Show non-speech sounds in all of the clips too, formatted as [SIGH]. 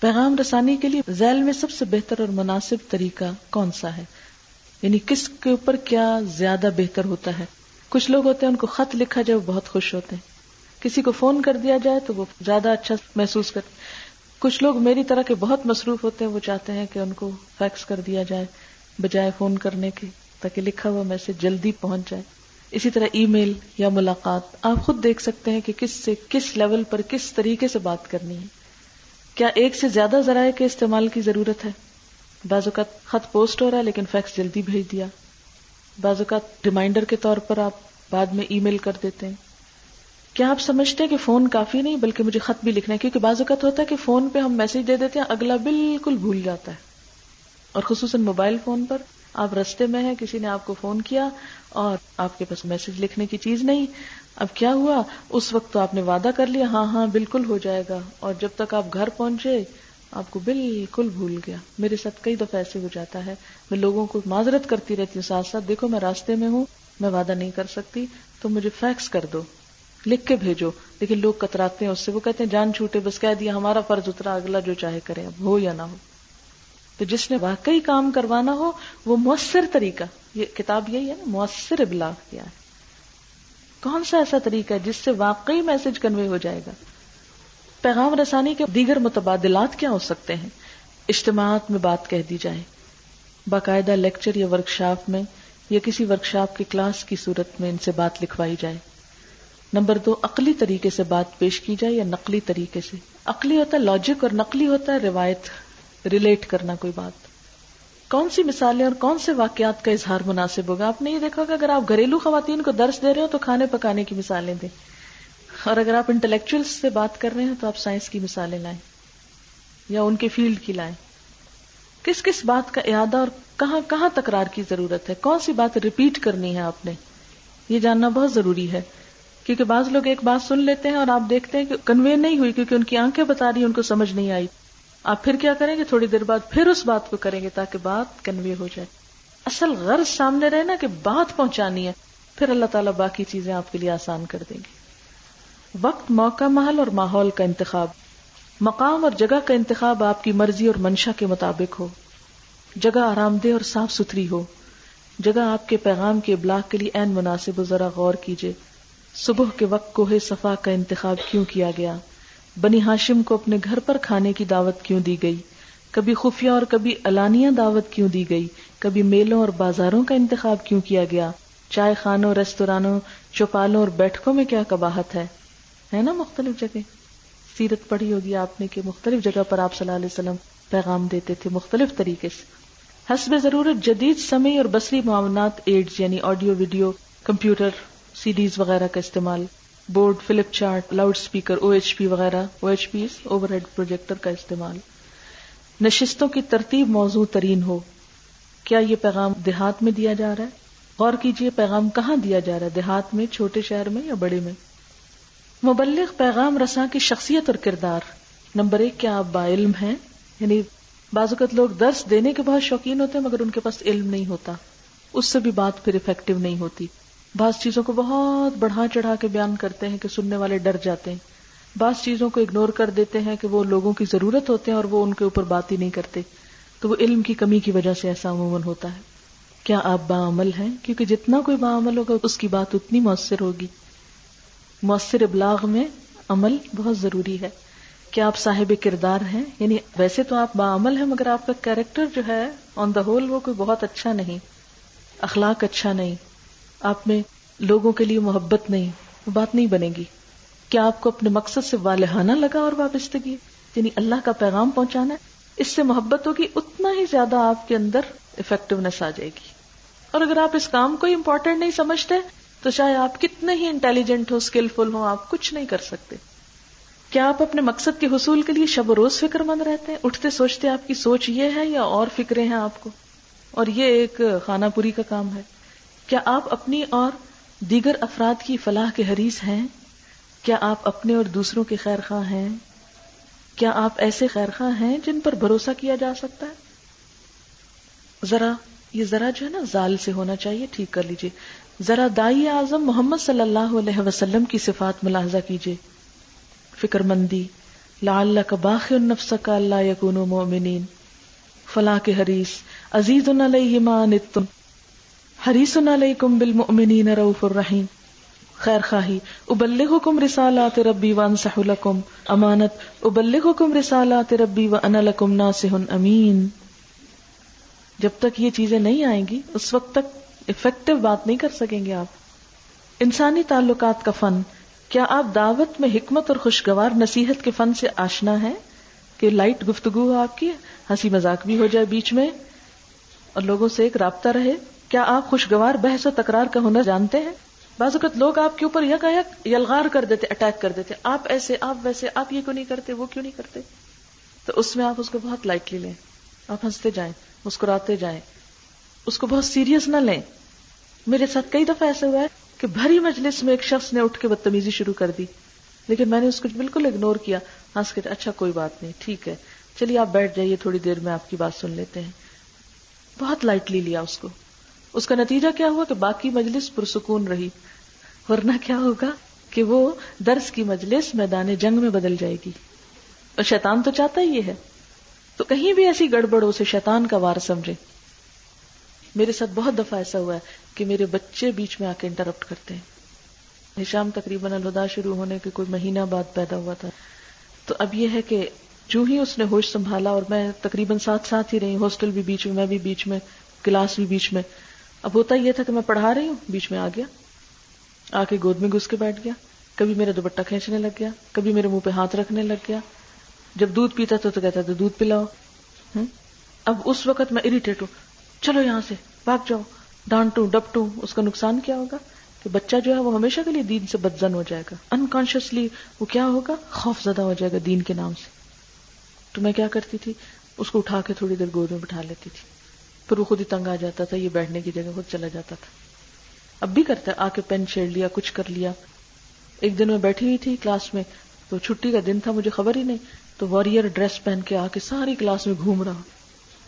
پیغام رسانی کے لیے ذیل میں سب سے بہتر اور مناسب طریقہ کون سا ہے؟ یعنی کس کے اوپر کیا زیادہ بہتر ہوتا ہے؟ کچھ لوگ ہوتے ہیں ان کو خط لکھا جائے وہ بہت خوش ہوتے ہیں۔ کسی کو فون کر دیا جائے تو وہ زیادہ اچھا محسوس کرتے کچھ لوگ میری طرح کے بہت مصروف ہوتے ہیں، وہ چاہتے ہیں کہ ان کو فیکس کر دیا جائے بجائے فون کرنے کے، تاکہ لکھا ہوا میسج جلدی پہنچ جائے۔ اسی طرح ای میل یا ملاقات، آپ خود دیکھ سکتے ہیں کہ کس سے کس لیول پر کس طریقے سے بات کرنی ہے۔ کیا ایک سے زیادہ ذرائع کے استعمال کی ضرورت ہے؟ بعض اوقات خط پوسٹ ہو رہا ہے لیکن فیکس جلدی بھیج دیا۔ بعض اوقات ریمائنڈر کے طور پر آپ بعد میں ای میل کر دیتے ہیں۔ کیا آپ سمجھتے ہیں کہ فون کافی نہیں بلکہ مجھے خط بھی لکھنا ہے؟ کیونکہ بعض اوقات ہوتا ہے کہ فون پہ ہم میسج دے دیتے ہیں، اگلا بالکل بھول جاتا ہے۔ اور خصوصاً موبائل فون پر آپ رستے میں ہیں، کسی نے آپ کو فون کیا اور آپ کے پاس میسج لکھنے کی چیز نہیں۔ اب کیا ہوا؟ اس وقت تو آپ نے وعدہ کر لیا ہاں ہاں بالکل ہو جائے گا۔ اور جب تک آپ گھر پہنچے، آپ کو بالکل بھول گیا۔ میرے ساتھ کئی دفعہ ایسے ہو جاتا ہے۔ میں لوگوں کو معذرت کرتی رہتی ہوں، ساتھ ساتھ، دیکھو، میں راستے میں ہوں، میں وعدہ نہیں کر سکتی، تو مجھے فیکس کر دو، لکھ کے بھیجو۔ لیکن لوگ کتراتے ہیں اس سے، وہ کہتے ہیں، جان چھوٹے، بس کہہ دیا، ہمارا فرض اترا، اگلا جو چاہے کرے، اب ہو یا نہ ہو۔ تو جس نے واقعی کام کروانا ہو، وہ مؤثر طریقہ، یہ کتاب یہی ہے نا، مؤثر ابلاغ کیا ہے۔ کون سا ایسا طریقہ ہے جس سے واقعی میسج کنوے ہو جائے گا؟ پیغام رسانی کے دیگر متبادلات کیا ہو سکتے ہیں؟ اجتماعات میں بات کہہ دی جائے۔ باقاعدہ لیکچر یا ورکشاپ میں یا کسی ورکشاپ کی کلاس کی صورت میں ان سے بات لکھوائی جائے۔ نمبر دو، عقلی طریقے سے بات پیش کی جائے یا نقلی طریقے سے؟ عقلی ہوتا ہے لاجک اور نقلی ہوتا ہے روایت ریلیٹ کرنا کوئی بات۔ کون سی مثالیں اور کون سے واقعات کا اظہار مناسب ہوگا؟ آپ نے یہ دیکھا کہ اگر آپ گھریلو خواتین کو درس دے رہے ہو تو کھانے پکانے کی مثالیں دیں۔ اور اگر آپ انٹلیکچوئل سے بات کر رہے ہیں تو آپ سائنس کی مثالیں لائیں۔ یا ان کے فیلڈ کی لائیں۔ کس کس بات کا ارادہ اور کہاں کہاں تکرار کی ضرورت ہے؟ کون سی بات ریپیٹ کرنی ہے آپ نے؟ یہ جاننا بہت ضروری ہے۔ کیونکہ بعض لوگ ایک بات سن لیتے ہیں اور آپ دیکھتے ہیں کہ کنوے نہیں ہوئی کیونکہ ان کی آنکھیں بتا رہی ان کو سمجھ نہیں آئی۔ آپ پھر کیا کریں گے؟ تھوڑی دیر بعد پھر اس بات کو کریں گے تاکہ بات کنوے ہو جائے۔ اصل غرض سامنے رہے نا کہ بات پہنچانی ہے، پھر اللہ تعالیٰ باقی چیزیں آپ کے لیے آسان کر دیں گے۔ وقت موقع محل اور ماحول کا انتخاب۔ مقام اور جگہ کا انتخاب آپ کی مرضی اور منشا کے مطابق ہو۔ جگہ آرام دہ اور صاف ستھری ہو۔ جگہ آپ کے پیغام کے ابلاغ کے لیے این مناسب ذرا غور کیجیے صبح کے وقت کوہ صفا کا انتخاب کیوں کیا گیا؟ بنی ہاشم کو اپنے گھر پر کھانے کی دعوت کیوں دی گئی؟ کبھی خفیہ اور کبھی الانیہ دعوت کیوں دی گئی؟ کبھی میلوں اور بازاروں کا انتخاب کیوں کیا گیا؟ چائے خانوں ریستورانوں چوپالوں اور بیٹھکوں میں کیا کباہت ہے؟ ہے نا مختلف جگہ؟ سیرت پڑھی ہوگی آپ نے کہ مختلف جگہ پر آپ صلی اللہ علیہ وسلم پیغام دیتے تھے مختلف طریقے سے۔ حسب ضرورت جدید سمے اور بصری معاونات، ایڈز یعنی audio, video, computer, CDs وغیرہ کا استعمال۔ Board flip chart loud speaker O H P وغیرہ. O H P overhead projector کا استعمال. نشستوں کی ترتیب موضوع ترین ہو. کیا یہ پیغام دیہات میں دیا جا رہا ہے؟ غور کیجیے پیغام کہاں دیا جا رہا ہے؟ دیہات میں، چھوٹے شہر میں یا بڑے میں؟ مبلغ پیغام رساں کی شخصیت اور کردار. نمبر ایک، کیا آپ با علم ہیں؟ یعنی بعض اوقات لوگ درس دینے کے بہت شوقین ہوتے ہیں مگر ان کے پاس علم نہیں ہوتا. اس سے بھی بات پھر افیکٹو نہیں ہوتی. بعض چیزوں کو بہت بڑھا چڑھا کے بیان کرتے ہیں کہ سننے والے ڈر جاتے ہیں۔ بعض چیزوں کو اگنور کر دیتے ہیں کہ وہ لوگوں کی ضرورت ہوتے ہیں اور وہ ان کے اوپر بات ہی نہیں کرتے۔ تو وہ علم کی کمی کی وجہ سے ایسا عموماً ہوتا ہے۔ کیا آپ باعمل ہیں؟ کیونکہ جتنا کوئی باعمل ہوگا اس کی بات اتنی مؤثر ہوگی۔ مؤثر ابلاغ میں عمل بہت ضروری ہے۔ کیا آپ صاحب کردار ہیں؟ یعنی ویسے تو آپ باعمل ہیں، مگر آپ کا کیریکٹر جو ہے آن دا ہول وہ کوئی بہت اچھا نہیں۔ اخلاق اچھا نہیں۔ آپ میں لوگوں کے لیے محبت نہیں، وہ بات نہیں بنے گی۔ کیا آپ کو اپنے مقصد سے والہانہ لگا اور وابستگی یعنی اللہ کا پیغام پہنچانا ہے، اس سے محبت ہوگی، اتنا ہی زیادہ آپ کے اندر افیکٹونیس آ جائے گی۔ اور اگر آپ اس کام کو امپورٹینٹ نہیں سمجھتے، تو چاہے آپ کتنے ہی انٹیلیجنٹ ہو اسکلفل ہو، آپ کچھ نہیں کر سکتے۔ کیا آپ اپنے مقصد کے حصول کے لیے شب و روز فکر مند رہتے ہیں؟ اٹھتے سوچتے آپ کی سوچ یہ ہے یا اور فکریں ہیں آپ کو؟ اور یہ ایک خانہ پوری کا کام ہے۔ کیا آپ اپنی اور دیگر افراد کی فلاح کے حریث ہیں؟ کیا آپ اپنے اور دوسروں کے خیر خواہ ہیں؟ کیا آپ ایسے خیر خواہ ہیں جن پر بھروسہ کیا جا سکتا ہے؟ ذرا، یہ ذرا جو ہے نا زال سے ہونا چاہیے، ٹھیک کر لیجیے ذرا دائی اعظم محمد صلی اللہ علیہ وسلم کی صفات ملاحظہ کیجیے فکر مندی لعلک باخ النفس کا اللہ یکون مؤمنین۔ فلاں کے حریص، عزیز علیہ ما نتم حریص علیکم بالمؤمنین رؤوف الرحیم۔ خیر خواہی، ابلغکم رسالات ربی وانصح لکم۔ امانت، ابلغکم رسالات ربی وانا لکم ناصح امین۔ جب تک یہ چیزیں نہیں آئیں گی، اس وقت تک افیکٹو بات نہیں کر سکیں گے آپ۔ انسانی تعلقات کا فن، کیا آپ دعوت میں حکمت اور خوشگوار نصیحت کے فن سے آشنا ہے کہ لائٹ گفتگو ہو آپ کی، ہنسی مذاق بھی ہو جائے بیچ میں اور لوگوں سے ایک رابطہ رہے؟ کیا آپ خوشگوار بحث و تکرار کا ہنر جانتے ہیں؟ بعض اوقات لوگ آپ کے اوپر یک یلغار کر دیتے اٹیک کر دیتے، آپ ایسے، آپ ویسے، آپ یہ کیوں نہیں کرتے، وہ کیوں نہیں کرتے؟ تو اس میں آپ اس کو بہت لائٹلی لیں۔ آپ ہنستے جائیں، مسکراتے جائیں۔ اس کو بہت سیریس نہ لیں۔ میرے ساتھ کئی دفعہ ایسا ہوا ہے کہ بھری مجلس میں ایک شخص نے اٹھ کے بدتمیزی شروع کر دی۔ لیکن میں نے اس کو بالکل اگنور کیا۔ ہنس کے اچھا کوئی بات نہیں، ٹھیک ہے۔ چلیے آپ بیٹھ جائیے، تھوڑی دیر میں آپ کی بات سن لیتے ہیں۔ بہت لائٹلی لیا اس کو۔ اس کا نتیجہ کیا ہوا کہ باقی مجلس پرسکون رہی۔ ورنہ کیا ہوگا کہ وہ درس کی مجلس میدان جنگ میں بدل جائے گی۔ اور شیطان تو چاہتا ہی یہ ہے۔ تو کہیں بھی ایسی گڑبڑ اسے شیطان کا وار سمجھے۔ میرے ساتھ بہت دفعہ ایسا ہوا ہے کہ میرے بچے بیچ میں آ کے انٹرپٹ کرتے ہیں۔ شام تقریباً الوداع شروع ہونے کے کوئی مہینہ بعد پیدا ہوا تھا۔ تو اب یہ ہے کہ جو ہی اس نے ہوش سنبھالا اور میں تقریباً ساتھ ساتھ ہی رہی، ہاسٹل بھی بیچ میں میں بھی بیچ میں، کلاس بھی بیچ میں اب ہوتا یہ تھا کہ میں پڑھا رہی ہوں، بیچ میں آ گیا۔ آ کے گود میں گھس کے بیٹھ گیا۔ کبھی میرا دوپٹہ کھینچنے لگ گیا، کبھی میرے منہ پہ ہاتھ رکھنے لگ گیا۔ جب دودھ پیتا تھا تو کہتا تھا، دودھ پلاؤ۔ اب اس وقت میں اریٹیٹ ہوں۔ چلو یہاں سے، بھاگ جاؤ۔ ڈانٹوں، ڈپٹوں، اس کا نقصان کیا ہوگا؟ کہ بچہ جو ہے وہ ہمیشہ کے لیے دین سے بدزن ہو جائے گا۔ انکانشیسلی وہ کیا ہوگا؟ خوف زدہ ہو جائے گا دین کے نام سے۔ تو میں کیا کرتی تھی؟ اس کو اٹھا کے تھوڑی دیر گود میں بٹھا لیتی تھی۔ پھر وہ خود ہی تنگ آ جاتا تھا، یہ بیٹھنے کی جگہ خود چلا جاتا تھا۔ اب بھی کرتا ہے، آ کے پین چھیڑ لیا، کچھ کر لیا۔ ایک دن میں بیٹھی ہوئی تھی کلاس میں، تو چھٹی کا دن تھا، مجھے خبر ہی نہیں۔ تو وارئر ڈریس پہن کے آ کے ساری کلاس میں گھوم رہا۔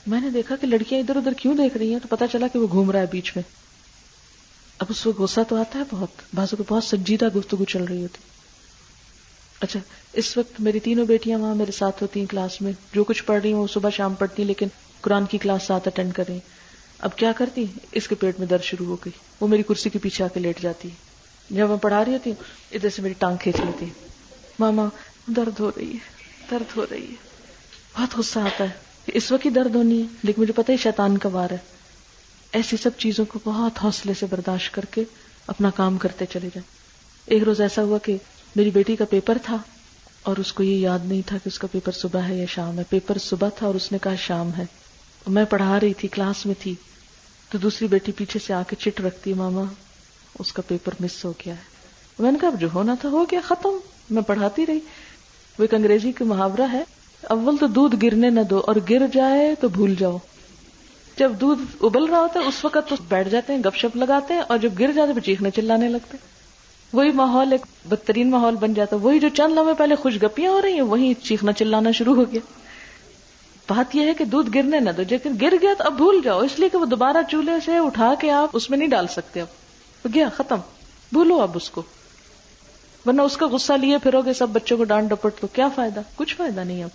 میں نے دیکھا کہ لڑکیاں ادھر ادھر کیوں دیکھ رہی ہیں، تو پتا چلا کہ وہ گھوم رہا ہے بیچ میں۔ اب اس وقت غصہ تو آتا ہے بہت۔ بازو کو بہت سنجیدہ گفتگو چل رہی ہوتی۔ اچھا اس وقت میری تینوں بیٹیاں وہاں میرے ساتھ ہوتی ہیں کلاس میں۔ جو کچھ پڑھ رہی ہوں وہ صبح شام پڑھتی ہیں، لیکن قرآن کی کلاس ساتھ اٹینڈ کر رہی ہیں۔ اب کیا کرتی اس کے پیٹ میں درد شروع ہو گئی۔ وہ میری کرسی کے پیچھے آ کے لیٹ جاتی ہے جب میں پڑھا رہی ہوتی ہوں، ادھر سے میری ٹانگ کھینچ لیتی ماما، درد ہو رہی ہے، درد ہو رہی ہے۔ بہت غصہ آتا ہے اس وقت ہی درد ہونی ہے، لیکن مجھے پتا ہی شیطان کا وار ہے۔ ایسی سب چیزوں کو بہت حوصلے سے برداشت کر کے اپنا کام کرتے چلے جائیں۔ ایک روز ایسا ہوا کہ میری بیٹی کا پیپر تھا اور اس کو یہ یاد نہیں تھا کہ اس کا پیپر صبح ہے یا شام ہے۔ پیپر صبح تھا اور اس نے کہا شام ہے۔ میں پڑھا رہی تھی، کلاس میں تھی۔ تو دوسری بیٹی پیچھے سے آ کے چٹ رکھتی، ماما، اس کا پیپر مس ہو گیا ہے۔ میں نے کہا، اب جو ہونا تھا، ہو گیا، ختم۔ میں پڑھاتی رہی۔ وہ ایک انگریزی کا محاورہ ہے۔ اول تو دودھ گرنے نہ دو، اور گر جائے تو بھول جاؤ۔ جب دودھ ابل رہا ہوتا ہے، اس وقت تو بیٹھ جاتے ہیں، گپ شپ لگاتے ہیں، اور جب گر جاتے چیخنے چلانے لگتے وہی ماحول ایک بدترین ماحول بن جاتا وہی جو چند لمحے پہلے خوش گپیاں ہو رہی ہیں، وہی چیخنا چلانا شروع ہو گیا۔ بات یہ ہے کہ دودھ گرنے نہ دو لیکن گر گیا تو اب بھول جاؤ۔ اس لیے کہ وہ دوبارہ چولہے سے اٹھا کے آپ اس میں نہیں ڈال سکتے۔ اب گیا، ختم۔ بھولو اب اس کو۔ ورنہ اس کا غصہ لیے پھرو گے، سب بچوں کو ڈانٹ ڈپٹ تو کیا فائدہ؟ کچھ فائدہ نہیں اب۔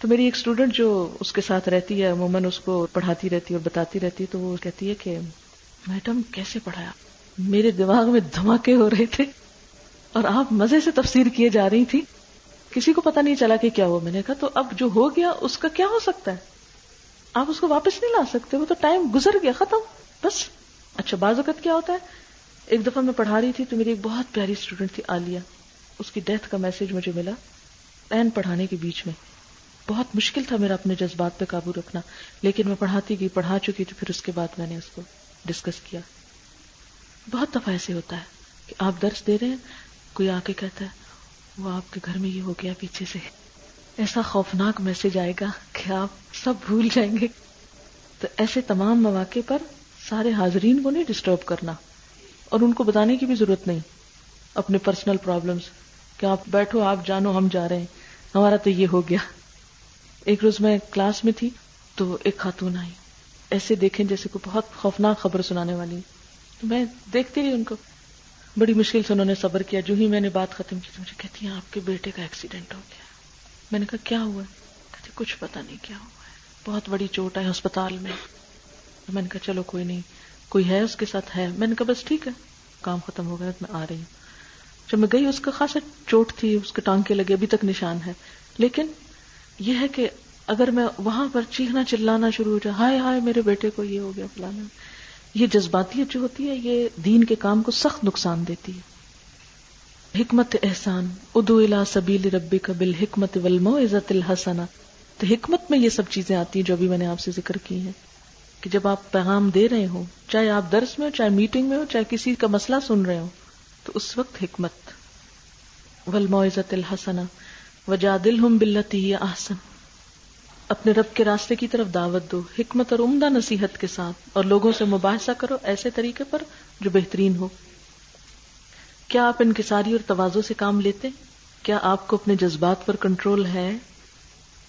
تو میری ایک اسٹوڈینٹ جو اس کے ساتھ رہتی ہے، عموماً اس کو پڑھاتی رہتی ہے اور بتاتی رہتی ہے، تو وہ کہتی ہے کہ، میڈم کیسے پڑھایا؟ میرے دماغ میں دھماکے ہو رہے تھے اور آپ مزے سے تفسیر کیے جا رہی تھی کسی کو پتا نہیں چلا کہ کیا ہوا، میں نے کہا تو اب جو ہو گیا، اس کا کیا ہو سکتا ہے؟ آپ اس کو واپس نہیں لا سکتے، وہ تو ٹائم گزر گیا، ختم۔ بس۔ اچھا بعض اوقات کیا ہوتا ہے؟ ایک دفعہ میں پڑھا رہی تھی تو میری ایک بہت پیاری اسٹوڈینٹ تھی، عالیہ۔ اس کی ڈیتھ کا میسج مجھے ملا این پڑھانے کے بیچ میں۔ بہت مشکل تھا میرا اپنے جذبات پہ قابو رکھنا، لیکن میں پڑھاتی گئی، پڑھا چکی تو پھر اس کے بعد میں نے اس کو ڈسکس کیا۔ بہت دفعہ ایسے ہوتا ہے کہ آپ درس دے رہے ہیں، کوئی آ کے کہتا ہے، وہ آپ کے گھر میں یہ ہو گیا پیچھے سے۔ ایسا خوفناک میسج آئے گا کہ آپ سب بھول جائیں گے۔ تو ایسے تمام مواقع پر سارے حاضرین کو نہیں ڈسٹرب کرنا۔ اور ان کو بتانے کی بھی ضرورت نہیں۔ اپنے پرسنل پرابلمس کہ آپ بیٹھو، آپ جانو، ہم جا رہے ہیں۔ ہمارا تو یہ ہو گیا۔ ایک روز میں کلاس میں تھی تو ایک خاتون آئی۔ ایسے دیکھیں جیسے کوئی بہت خوفناک خبر سنانے والی۔ میں دیکھتی رہی ان کو۔ بڑی مشکل سے انہوں نے صبر کیا، جو ہی میں نے بات ختم کی تو مجھے کہتی ہیں، آپ کے بیٹے کا ایکسیڈنٹ ہو گیا۔ میں نے کہا، کیا ہوا؟ کہتے، کچھ پتا نہیں کیا ہوا ہے۔ بہت بڑی چوٹ ہے ہسپتال میں۔ میں نے کہا، چلو کوئی نہیں، کوئی ہے اس کے ساتھ؟ ہے۔ میں نے کہا، بس ٹھیک ہے، کام ختم ہو گیا، میں آ رہی ہوں۔ جب میں گئی، اس کا خاصا چوٹ تھی، اس کے ٹانگ کے لگے، ابھی تک نشان ہے۔ لیکن یہ ہے کہ اگر میں وہاں پر چیخنا چلانا شروع ہو جائے ہائے ہائے، میرے بیٹے کو یہ ہو گیا فلانا یہ جذباتیت جو ہوتی ہے، یہ دین کے کام کو سخت نقصان دیتی ہے۔ حکمت احسان ادو الا سبیل ربی کا بل حکمت ولم عزت الحسنا تو حکمت میں یہ سب چیزیں آتی ہیں جو ابھی میں نے آپ سے ذکر کی ہیں۔ کہ جب آپ پیغام دے رہے ہو چاہے آپ درس میں ہو، چاہے میٹنگ میں ہو، چاہے کسی کا مسئلہ سن رہے ہو تو اس وقت حکمت۔ ولم عزت الحسنا وجا دل ہم بلتی آسن اپنے رب کے راستے کی طرف دعوت دو، حکمت اور عمدہ نصیحت کے ساتھ، اور لوگوں سے مباحثہ کرو ایسے طریقے پر جو بہترین ہو۔ کیا آپ انکساری اور توازو سے کام لیتے؟ کیا آپ کو اپنے جذبات پر کنٹرول ہے؟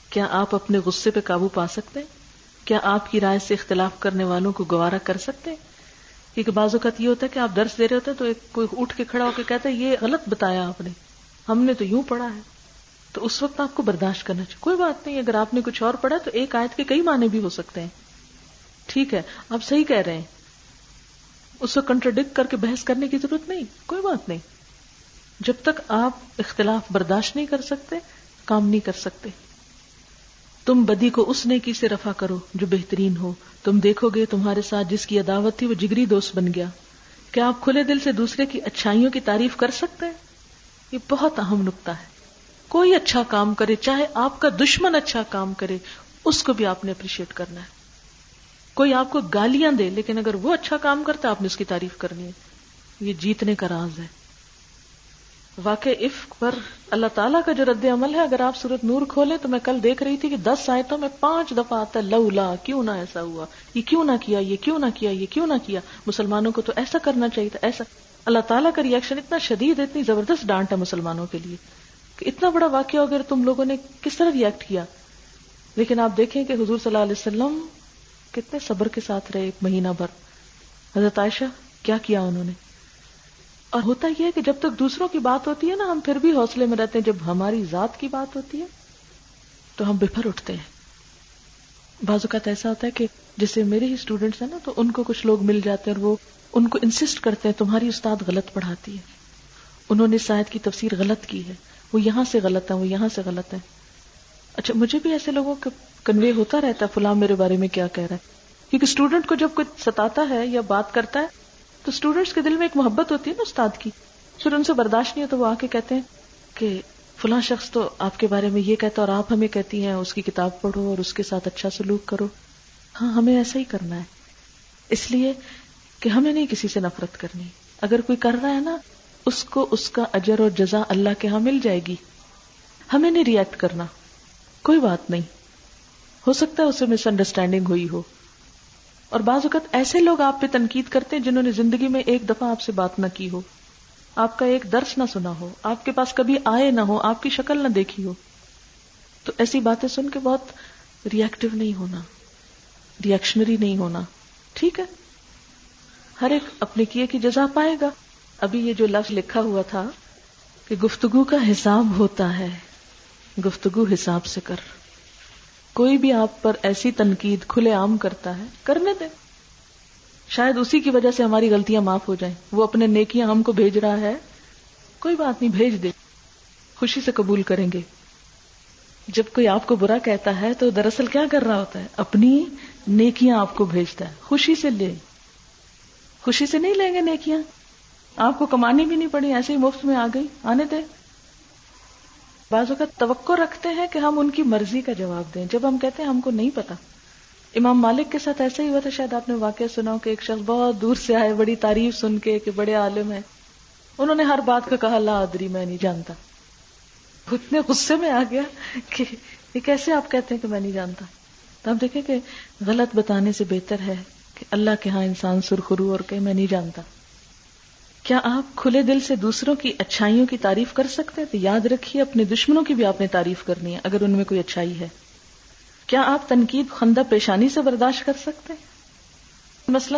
کیا آپ اپنے غصے پہ قابو پا سکتے؟ کیا آپ کی رائے سے اختلاف کرنے والوں کو گوارا کر سکتے؟ کیونکہ بعض اوقات یہ ہوتا ہے کہ آپ درس دے رہے ہوتے تو ایک کوئی اٹھ کے کھڑا ہو کے کہتا ہے، یہ غلط بتایا آپ نے، ہم نے تو یوں پڑھا ہے۔ تو اس وقت آپ کو برداشت کرنا چاہیے۔ کوئی بات نہیں، اگر آپ نے کچھ اور پڑھا تو ایک آیت کے کئی معنی بھی ہو سکتے ہیں۔ ٹھیک ہے، آپ صحیح کہہ رہے ہیں۔ اس وقت کنٹرڈکٹ کر کے بحث کرنے کی ضرورت نہیں، کوئی بات نہیں۔ جب تک آپ اختلاف برداشت نہیں کر سکتے، کام نہیں کر سکتے۔ تم بدی کو اس نیکی سے رفا کرو جو بہترین ہو۔ تم دیکھو گے تمہارے ساتھ جس کی عداوت تھی وہ جگری دوست بن گیا۔ کیا آپ کھلے دل سے دوسرے کی اچھائیوں کی تعریف کر سکتے ہیں؟ یہ بہت اہم نقطہ ہے۔ کوئی اچھا کام کرے، چاہے آپ کا دشمن اچھا کام کرے، اس کو بھی آپ نے اپریشیٹ کرنا ہے۔ کوئی آپ کو گالیاں دے، لیکن اگر وہ اچھا کام کرتا، آپ نے اس کی تعریف کرنی ہے۔ یہ جیتنے کا راز ہے۔ واقع عفق پر اللہ تعالیٰ کا جو رد عمل ہے، اگر آپ سورت نور کھولے تو میں کل دیکھ رہی تھی کہ دس آیتوں میں پانچ دفعہ آتا ہے لو لا کیوں نہ ایسا ہوا؟ یہ کیوں نہ کیا، یہ کیوں نہ کیا، یہ کیوں نہ کیا؟ مسلمانوں کو تو ایسا کرنا چاہیے تھا، ایسا۔ اللہ تعالیٰ کا ریئیکشن اتنا شدید، اتنی زبردست ڈانٹ ہے مسلمانوں کے لیے۔ کہ اتنا بڑا واقعہ اگر تم لوگوں نے کس طرح ریئیکٹ کیا؟ لیکن آپ دیکھیں کہ حضور صلی اللہ علیہ وسلم کتنے صبر کے ساتھ رہے ایک مہینہ بھر۔ حضرت عائشہ، کیا کیا انہوں نے؟ اور ہوتا یہ ہے کہ جب تک دوسروں کی بات ہوتی ہے نا، ہم پھر بھی حوصلے میں رہتے ہیں۔ جب ہماری ذات کی بات ہوتی ہے، تو ہم بفر اٹھتے ہیں۔ بعض اوقات ایسا ہوتا ہے کہ جیسے میرے ہی اسٹوڈینٹس ہیں نا، تو ان کو کچھ لوگ مل جاتے ہیں اور وہ ان کو انسسٹ کرتے ہیں، تمہاری استاد غلط پڑھاتی ہے۔ انہوں نے شاید کی تفسیر غلط کی ہے۔ وہ یہاں سے غلط ہے، وہ یہاں سے غلط ہے۔ اچھا مجھے بھی ایسے لوگوں کا کنوے ہوتا رہتا ہے، فلاں میرے بارے میں کیا کہہ رہا ہے۔ کیونکہ اسٹوڈنٹ کو جب کوئی ستاتا ہے یا بات کرتا ہے، تو اسٹوڈینٹس کے دل میں ایک محبت ہوتی ہے نا استاد کی۔ پھر ان سے برداشت نہیں ہو تو وہ آ کے کہتے ہیں کہ فلاں شخص تو آپ کے بارے میں یہ کہتا اور آپ ہمیں کہتی ہیں، اس کی کتاب پڑھو اور اس کے ساتھ اچھا سلوک کرو۔ ہاں ہمیں ایسا ہی کرنا ہے۔ اس لیے کہ ہمیں نہیں کسی سے نفرت کرنی۔ اگر کوئی کر رہا ہے نا اس کو اس کا اجر اور جزا اللہ کے ہاں مل جائے گی۔ ہمیں نہیں ریئیکٹ کرنا۔ کوئی بات نہیں۔ ہو سکتا ہے اسے مس انڈرسٹینڈنگ ہوئی ہو۔ اور بعض اوقات ایسے لوگ آپ پہ تنقید کرتے ہیں جنہوں نے زندگی میں ایک دفعہ آپ سے بات نہ کی ہو۔ آپ کا ایک درس نہ سنا ہو۔ آپ کے پاس کبھی آئے نہ ہو۔ آپ کی شکل نہ دیکھی ہو۔ تو ایسی باتیں سن کے بہت ریئیکٹو نہیں ہونا۔ ریئیکشنری نہیں ہونا۔ ٹھیک ہے۔ ہر ایک اپنے کیے کی جزا پائے گا۔ ابھی یہ جو لفظ لکھا ہوا تھا کہ گفتگو کا حساب ہوتا ہے، گفتگو حساب سے کر۔ کوئی بھی آپ پر ایسی تنقید کھلے عام کرتا ہے، کرنے دیں شاید اسی کی وجہ سے ہماری غلطیاں معاف ہو جائیں۔ وہ اپنے نیکیاں ہم کو بھیج رہا ہے۔ کوئی بات نہیں، بھیج دے۔ خوشی سے قبول کریں گے۔ جب کوئی آپ کو برا کہتا ہے تو دراصل کیا کر رہا ہوتا ہے؟ اپنی نیکیاں آپ کو بھیجتا ہے۔ خوشی سے لے۔ خوشی سے نہیں لیں گے نیکیاں؟ آپ کو کمانی بھی نہیں پڑی، ایسے ہی مفت میں آ گئی۔ آنے دے بعض اوقات توقع رکھتے ہیں کہ ہم ان کی مرضی کا جواب دیں۔ جب ہم کہتے ہیں ہم کو نہیں پتا۔ امام مالک کے ساتھ ایسا ہی ہوا تھا، شاید آپ نے واقعہ سنا ہو کہ ایک شخص بہت دور سے آئے، بڑی تعریف سن کے کہ بڑے عالم ہیں۔ انہوں نے ہر بات کا کہا، لا ادری، میں نہیں جانتا۔ اتنے غصے میں آ گیا کہ یہ کیسے آپ کہتے ہیں کہ میں نہیں جانتا؟ تو آپ دیکھیں کہ غلط بتانے سے بہتر ہے کہ اللہ کے ہاں انسان سرخرو اور کہ میں نہیں جانتا۔ کیا آپ کھلے دل سے دوسروں کی اچھائیوں کی تعریف کر سکتے ہیں؟ تو یاد رکھیے، اپنے دشمنوں کی بھی آپ نے تعریف کرنی ہے، اگر ان میں کوئی اچھائی ہے۔ کیا آپ تنقید خندہ پیشانی سے برداشت کر سکتے ہیں؟ مثلا،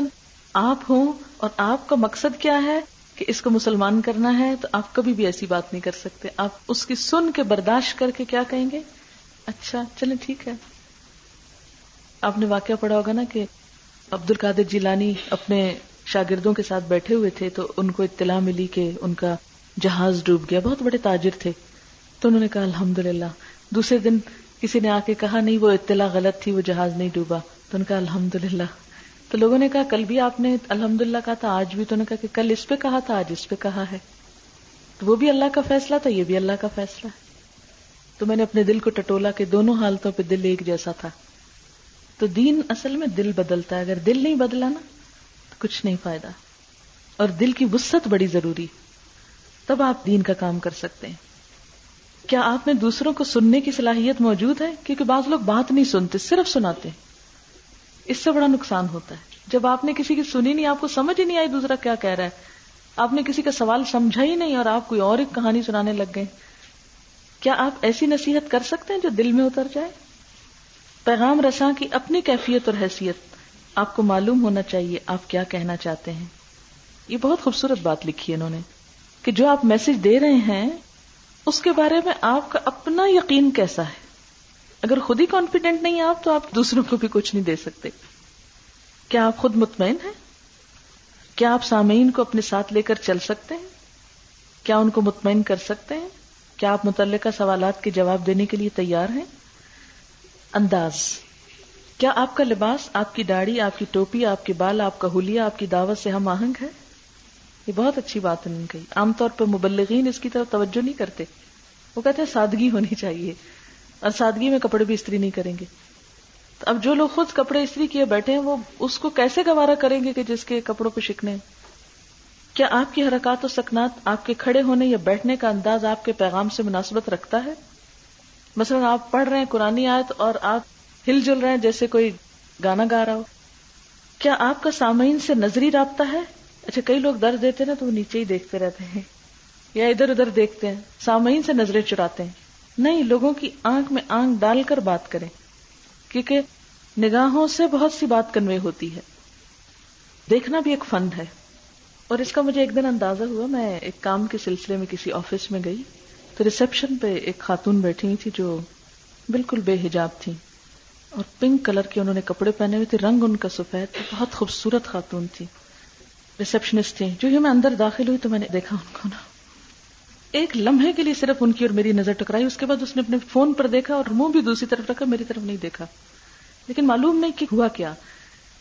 آپ ہوں اور آپ کا مقصد کیا ہے کہ اس کو مسلمان کرنا ہے، تو آپ کبھی بھی ایسی بات نہیں کر سکتے۔ آپ اس کی سن کے برداشت کر کے کیا کہیں گے؟ اچھا چلیں ٹھیک ہے۔ آپ نے واقعہ پڑھا ہوگا نا کہ عبد القادر جیلانی اپنے شاگردوں کے ساتھ بیٹھے ہوئے تھے تو ان کو اطلاع ملی کہ ان کا جہاز ڈوب گیا۔ بہت بڑے تاجر تھے۔ تو انہوں نے کہا الحمد للہ دوسرے دن کسی نے آ کے کہا، نہیں، وہ اطلاع غلط تھی، وہ جہاز نہیں ڈوبا۔ تو نے کہا الحمد للہ تو لوگوں نے کہا، کل بھی آپ نے الحمد للہ کہا تھا، آج بھی۔ تو نے کہا کہ کل اس پہ کہا تھا، آج اس پہ کہا ہے۔ تو وہ بھی اللہ کا فیصلہ تھا، یہ بھی اللہ کا فیصلہ ہے۔ تو میں نے اپنے دل کو ٹٹولا کہ دونوں حالتوں پہ دل ایک جیسا تھا۔ تو دین اصل میں دل بدلتا ہے۔ اگر دل نہیں بدلا نا کچھ نہیں فائدہ۔ اور دل کی وسط بڑی ضروری۔ تب آپ دین کا کام کر سکتے ہیں۔ کیا آپ میں دوسروں کو سننے کی صلاحیت موجود ہے؟ کیونکہ بعض لوگ بات نہیں سنتے، صرف سناتے ہیں۔ اس سے بڑا نقصان ہوتا ہے۔ جب آپ نے کسی کی سنی نہیں، آپ کو سمجھ ہی نہیں آئی دوسرا کیا کہہ رہا ہے۔ آپ نے کسی کا سوال سمجھا ہی نہیں اور آپ کوئی اور ایک کہانی سنانے لگ گئے۔ کیا آپ ایسی نصیحت کر سکتے ہیں جو دل میں اتر جائے؟ پیغام رساں کی اپنی کیفیت اور حیثیت۔ آپ کو معلوم ہونا چاہیے آپ کیا کہنا چاہتے ہیں۔ یہ بہت خوبصورت بات لکھی ہے انہوں نے کہ جو آپ میسج دے رہے ہیں، اس کے بارے میں آپ کا اپنا یقین کیسا ہے۔ اگر خود ہی کانفیڈینٹ نہیں آپ، تو آپ دوسروں کو بھی کچھ نہیں دے سکتے۔ کیا آپ خود مطمئن ہیں؟ کیا آپ سامعین کو اپنے ساتھ لے کر چل سکتے ہیں؟ کیا ان کو مطمئن کر سکتے ہیں؟ کیا آپ متعلقہ سوالات کے جواب دینے کے لیے تیار ہیں؟ انداز۔ کیا آپ کا لباس، آپ کی داڑھی، آپ کی ٹوپی، آپ کے بال، آپ کا ہولیا آپ کی دعوت سے ہم آہنگ ہے یہ بہت اچھی بات ہے کہی عام طور پر مبلغین اس کی طرف توجہ نہیں کرتے۔ وہ کہتے ہیں سادگی ہونی چاہیے۔ اور سادگی میں کپڑے بھی استری نہیں کریں گے۔ تو اب جو لوگ خود کپڑے استری کیے بیٹھے ہیں، وہ اس کو کیسے گوارا کریں گے کہ جس کے کپڑوں پہ شکنے کیا آپ کی حرکات و سکنات آپ کے کھڑے ہونے یا بیٹھنے کا انداز آپ کے پیغام سے مناسبت رکھتا ہے؟ مثلا آپ پڑھ رہے ہیں قرآن آیت اور آپ ہل جل رہے ہیں جیسے کوئی گانا گا رہا ہو۔ کیا آپ کا سامعین سے نظری رابطہ ہے؟ اچھا کئی لوگ درد دیتے نا تو وہ نیچے ہی دیکھتے رہتے ہیں۔ یا ادھر ادھر دیکھتے ہیں، سامعین سے نظریں چراتے ہیں۔ نہیں، لوگوں کی آنکھ میں آنکھ ڈال کر بات کریں۔ کیونکہ نگاہوں سے بہت سی بات کنوے ہوتی ہے۔ دیکھنا بھی ایک فن ہے۔ اور اس کا مجھے ایک دن اندازہ ہوا، میں ایک کام کے سلسلے میں کسی آفس میں گئی۔ تو ریسپشن پہ ایک خاتون بیٹھی ہوئی تھی جو بالکل بے حجاب تھی۔ اور پنک کلر کے انہوں نے کپڑے پہنے ہوئے تھے، رنگ ان کا سفید، بہت خوبصورت خاتون تھی۔ ریسپشنسٹ تھی جو ہی میں اندر داخل ہوئی تو میں نے دیکھا ان کو نا۔ ایک لمحے کے لیے صرف ان کی اور میری نظر ٹکرائی، اس کے بعد اس نے اپنے فون پر دیکھا اور منہ بھی دوسری طرف رکھا، میری طرف نہیں دیکھا۔ لیکن معلوم نہیں کہ ہوا کیا۔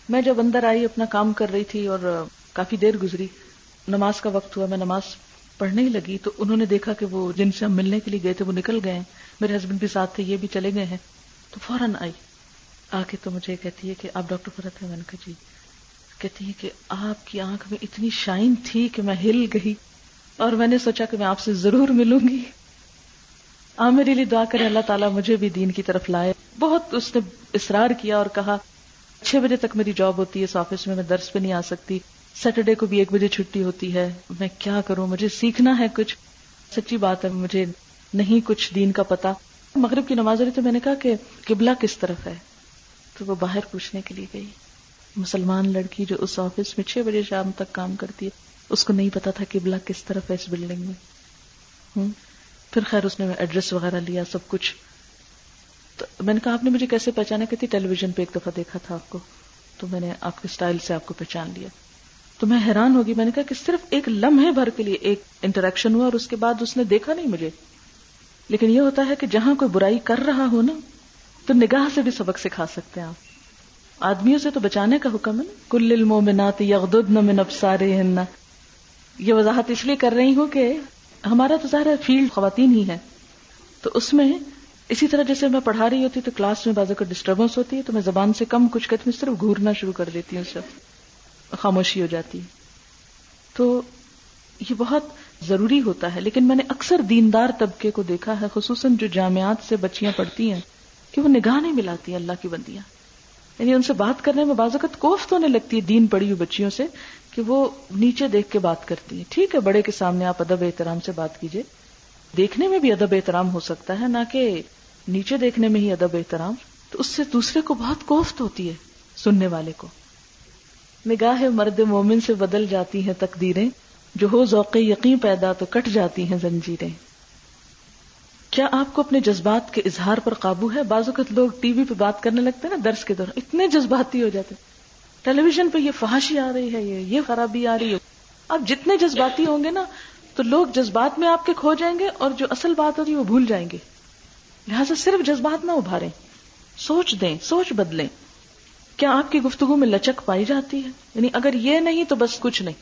میں جب اندر آئی، اپنا کام کر رہی تھی اور کافی دیر گزری۔ نماز کا وقت ہوا، میں نماز پڑھنے ہی لگی تو انہوں نے دیکھا کہ وہ جن سے ہم ملنے کے لیے گئے تھے، وہ نکل گئے۔ ہیں میرے ہسبینڈ بھی ساتھ تھے، یہ بھی چلے گئے ہیں۔ تو فوراً آئی۔ آ کے تو مجھے کہتی ہے کہ آپ ڈاکٹر فرت ہیں، میں نے کہا جی۔ کہتی ہے کہ آپ کی آنکھ میں اتنی شائن تھی کہ میں ہل گئی اور میں نے سوچا کہ میں آپ سے ضرور ملوں گی۔ آ میرے لیے دعا کرے اللہ تعالیٰ مجھے بھی دین کی طرف لائے۔ بہت اس نے اصرار کیا اور کہا، چھ بجے تک میری جاب ہوتی ہے، اس آفس میں میں درس پہ نہیں آ سکتی۔ سیٹرڈے کو بھی ایک بجے چھٹی ہوتی ہے۔ میں کیا کروں؟ مجھے سیکھنا ہے کچھ۔ سچی بات ہے، مجھے نہیں کچھ دین کا پتا مغرب کی نماز رہی تو میں نے کہا کہ قبلہ کس طرف ہے؟ تو وہ باہر پوچھنے کے لیے گئی۔ مسلمان لڑکی جو اس آفس میں چھ بجے شام تک کام کرتی ہے، اس کو نہیں پتا تھا قبلہ کس طرف ہے اس بلڈنگ میں۔ پھر خیر اس نے ایڈریس وغیرہ لیا، سب کچھ۔ تو میں نے کہا، آپ نے مجھے کیسے پہچانا؟ کہ ٹیلی ویژن پہ ایک دفعہ دیکھا تھا آپ کو۔ تو میں نے آپ کے اسٹائل سے آپ کو پہچان لیا۔ تو میں حیران ہوگی، میں نے کہا کہ صرف ایک لمحے بھر کے لیے ایک انٹریکشن ہوا اور اس کے بعد اس نے دیکھا نہیں مجھے۔ لیکن یہ ہوتا ہے کہ جہاں کوئی برائی کر رہا ہو نا تو نگاہ سے بھی سبق سکھا سکتے ہیں آپ۔ آدمیوں سے تو بچانے کا حکم ہے نا۔ کل المومنات یغضضن من ابصارهن یہ وضاحت اس لیے کر رہی ہوں کہ ہمارا تو ظاہر فیلڈ خواتین ہی ہے تو اس میں اسی طرح جیسے میں پڑھا رہی ہوتی تو کلاس میں بازو کا ڈسٹربنس ہوتی ہے تو میں زبان سے کم کچھ کہتی ہوں صرف گھورنا شروع کر دیتی ہوں سب خاموشی ہو جاتی۔ تو یہ بہت ضروری ہوتا ہے، لیکن میں نے اکثر دیندار طبقے کو دیکھا ہے، خصوصاً جو جامعات سے بچیاں پڑھتی ہیں۔ کہ وہ نگاہ نہیں ملاتی اللہ کی بندیاں۔ یعنی ان سے بات کرنے میں بازوقت کوفت ہونے لگتی ہے دین پڑی ہوئی بچیوں سے کہ وہ نیچے دیکھ کے بات کرتی ہیں۔ ٹھیک ہے، بڑے کے سامنے آپ ادب احترام سے بات کیجیے دیکھنے میں بھی ادب احترام ہو سکتا ہے، نہ کہ نیچے دیکھنے میں ہی ادب احترام۔ تو اس سے دوسرے کو بہت کوفت ہوتی ہے سننے والے کو۔ نگاہ مرد مومن سے بدل جاتی ہیں تقدیریں، جو ہو ذوق یقین پیدا تو کٹ جاتی ہیں زنجیریں۔ کیا آپ کو اپنے جذبات کے اظہار پر قابو ہے؟ بعض اوقات لوگ ٹی وی پہ بات کرنے لگتے ہیں نا درس کے دوران، اتنے جذباتی ہو جاتے ٹیلی ویژن پہ یہ فحاشی آ رہی ہے، یہ یہ خرابی آ رہی ہے۔ اب جتنے جذباتی ہوں گے نا، تو لوگ جذبات میں آپ کے کھو جائیں گے اور جو اصل بات ہوتی ہے وہ بھول جائیں گے۔ لہٰذا صرف جذبات نہ ابھاریں۔ سوچ دیں، سوچ بدلیں۔ کیا آپ کی گفتگو میں لچک پائی جاتی ہے؟ یعنی اگر یہ نہیں تو بس کچھ نہیں۔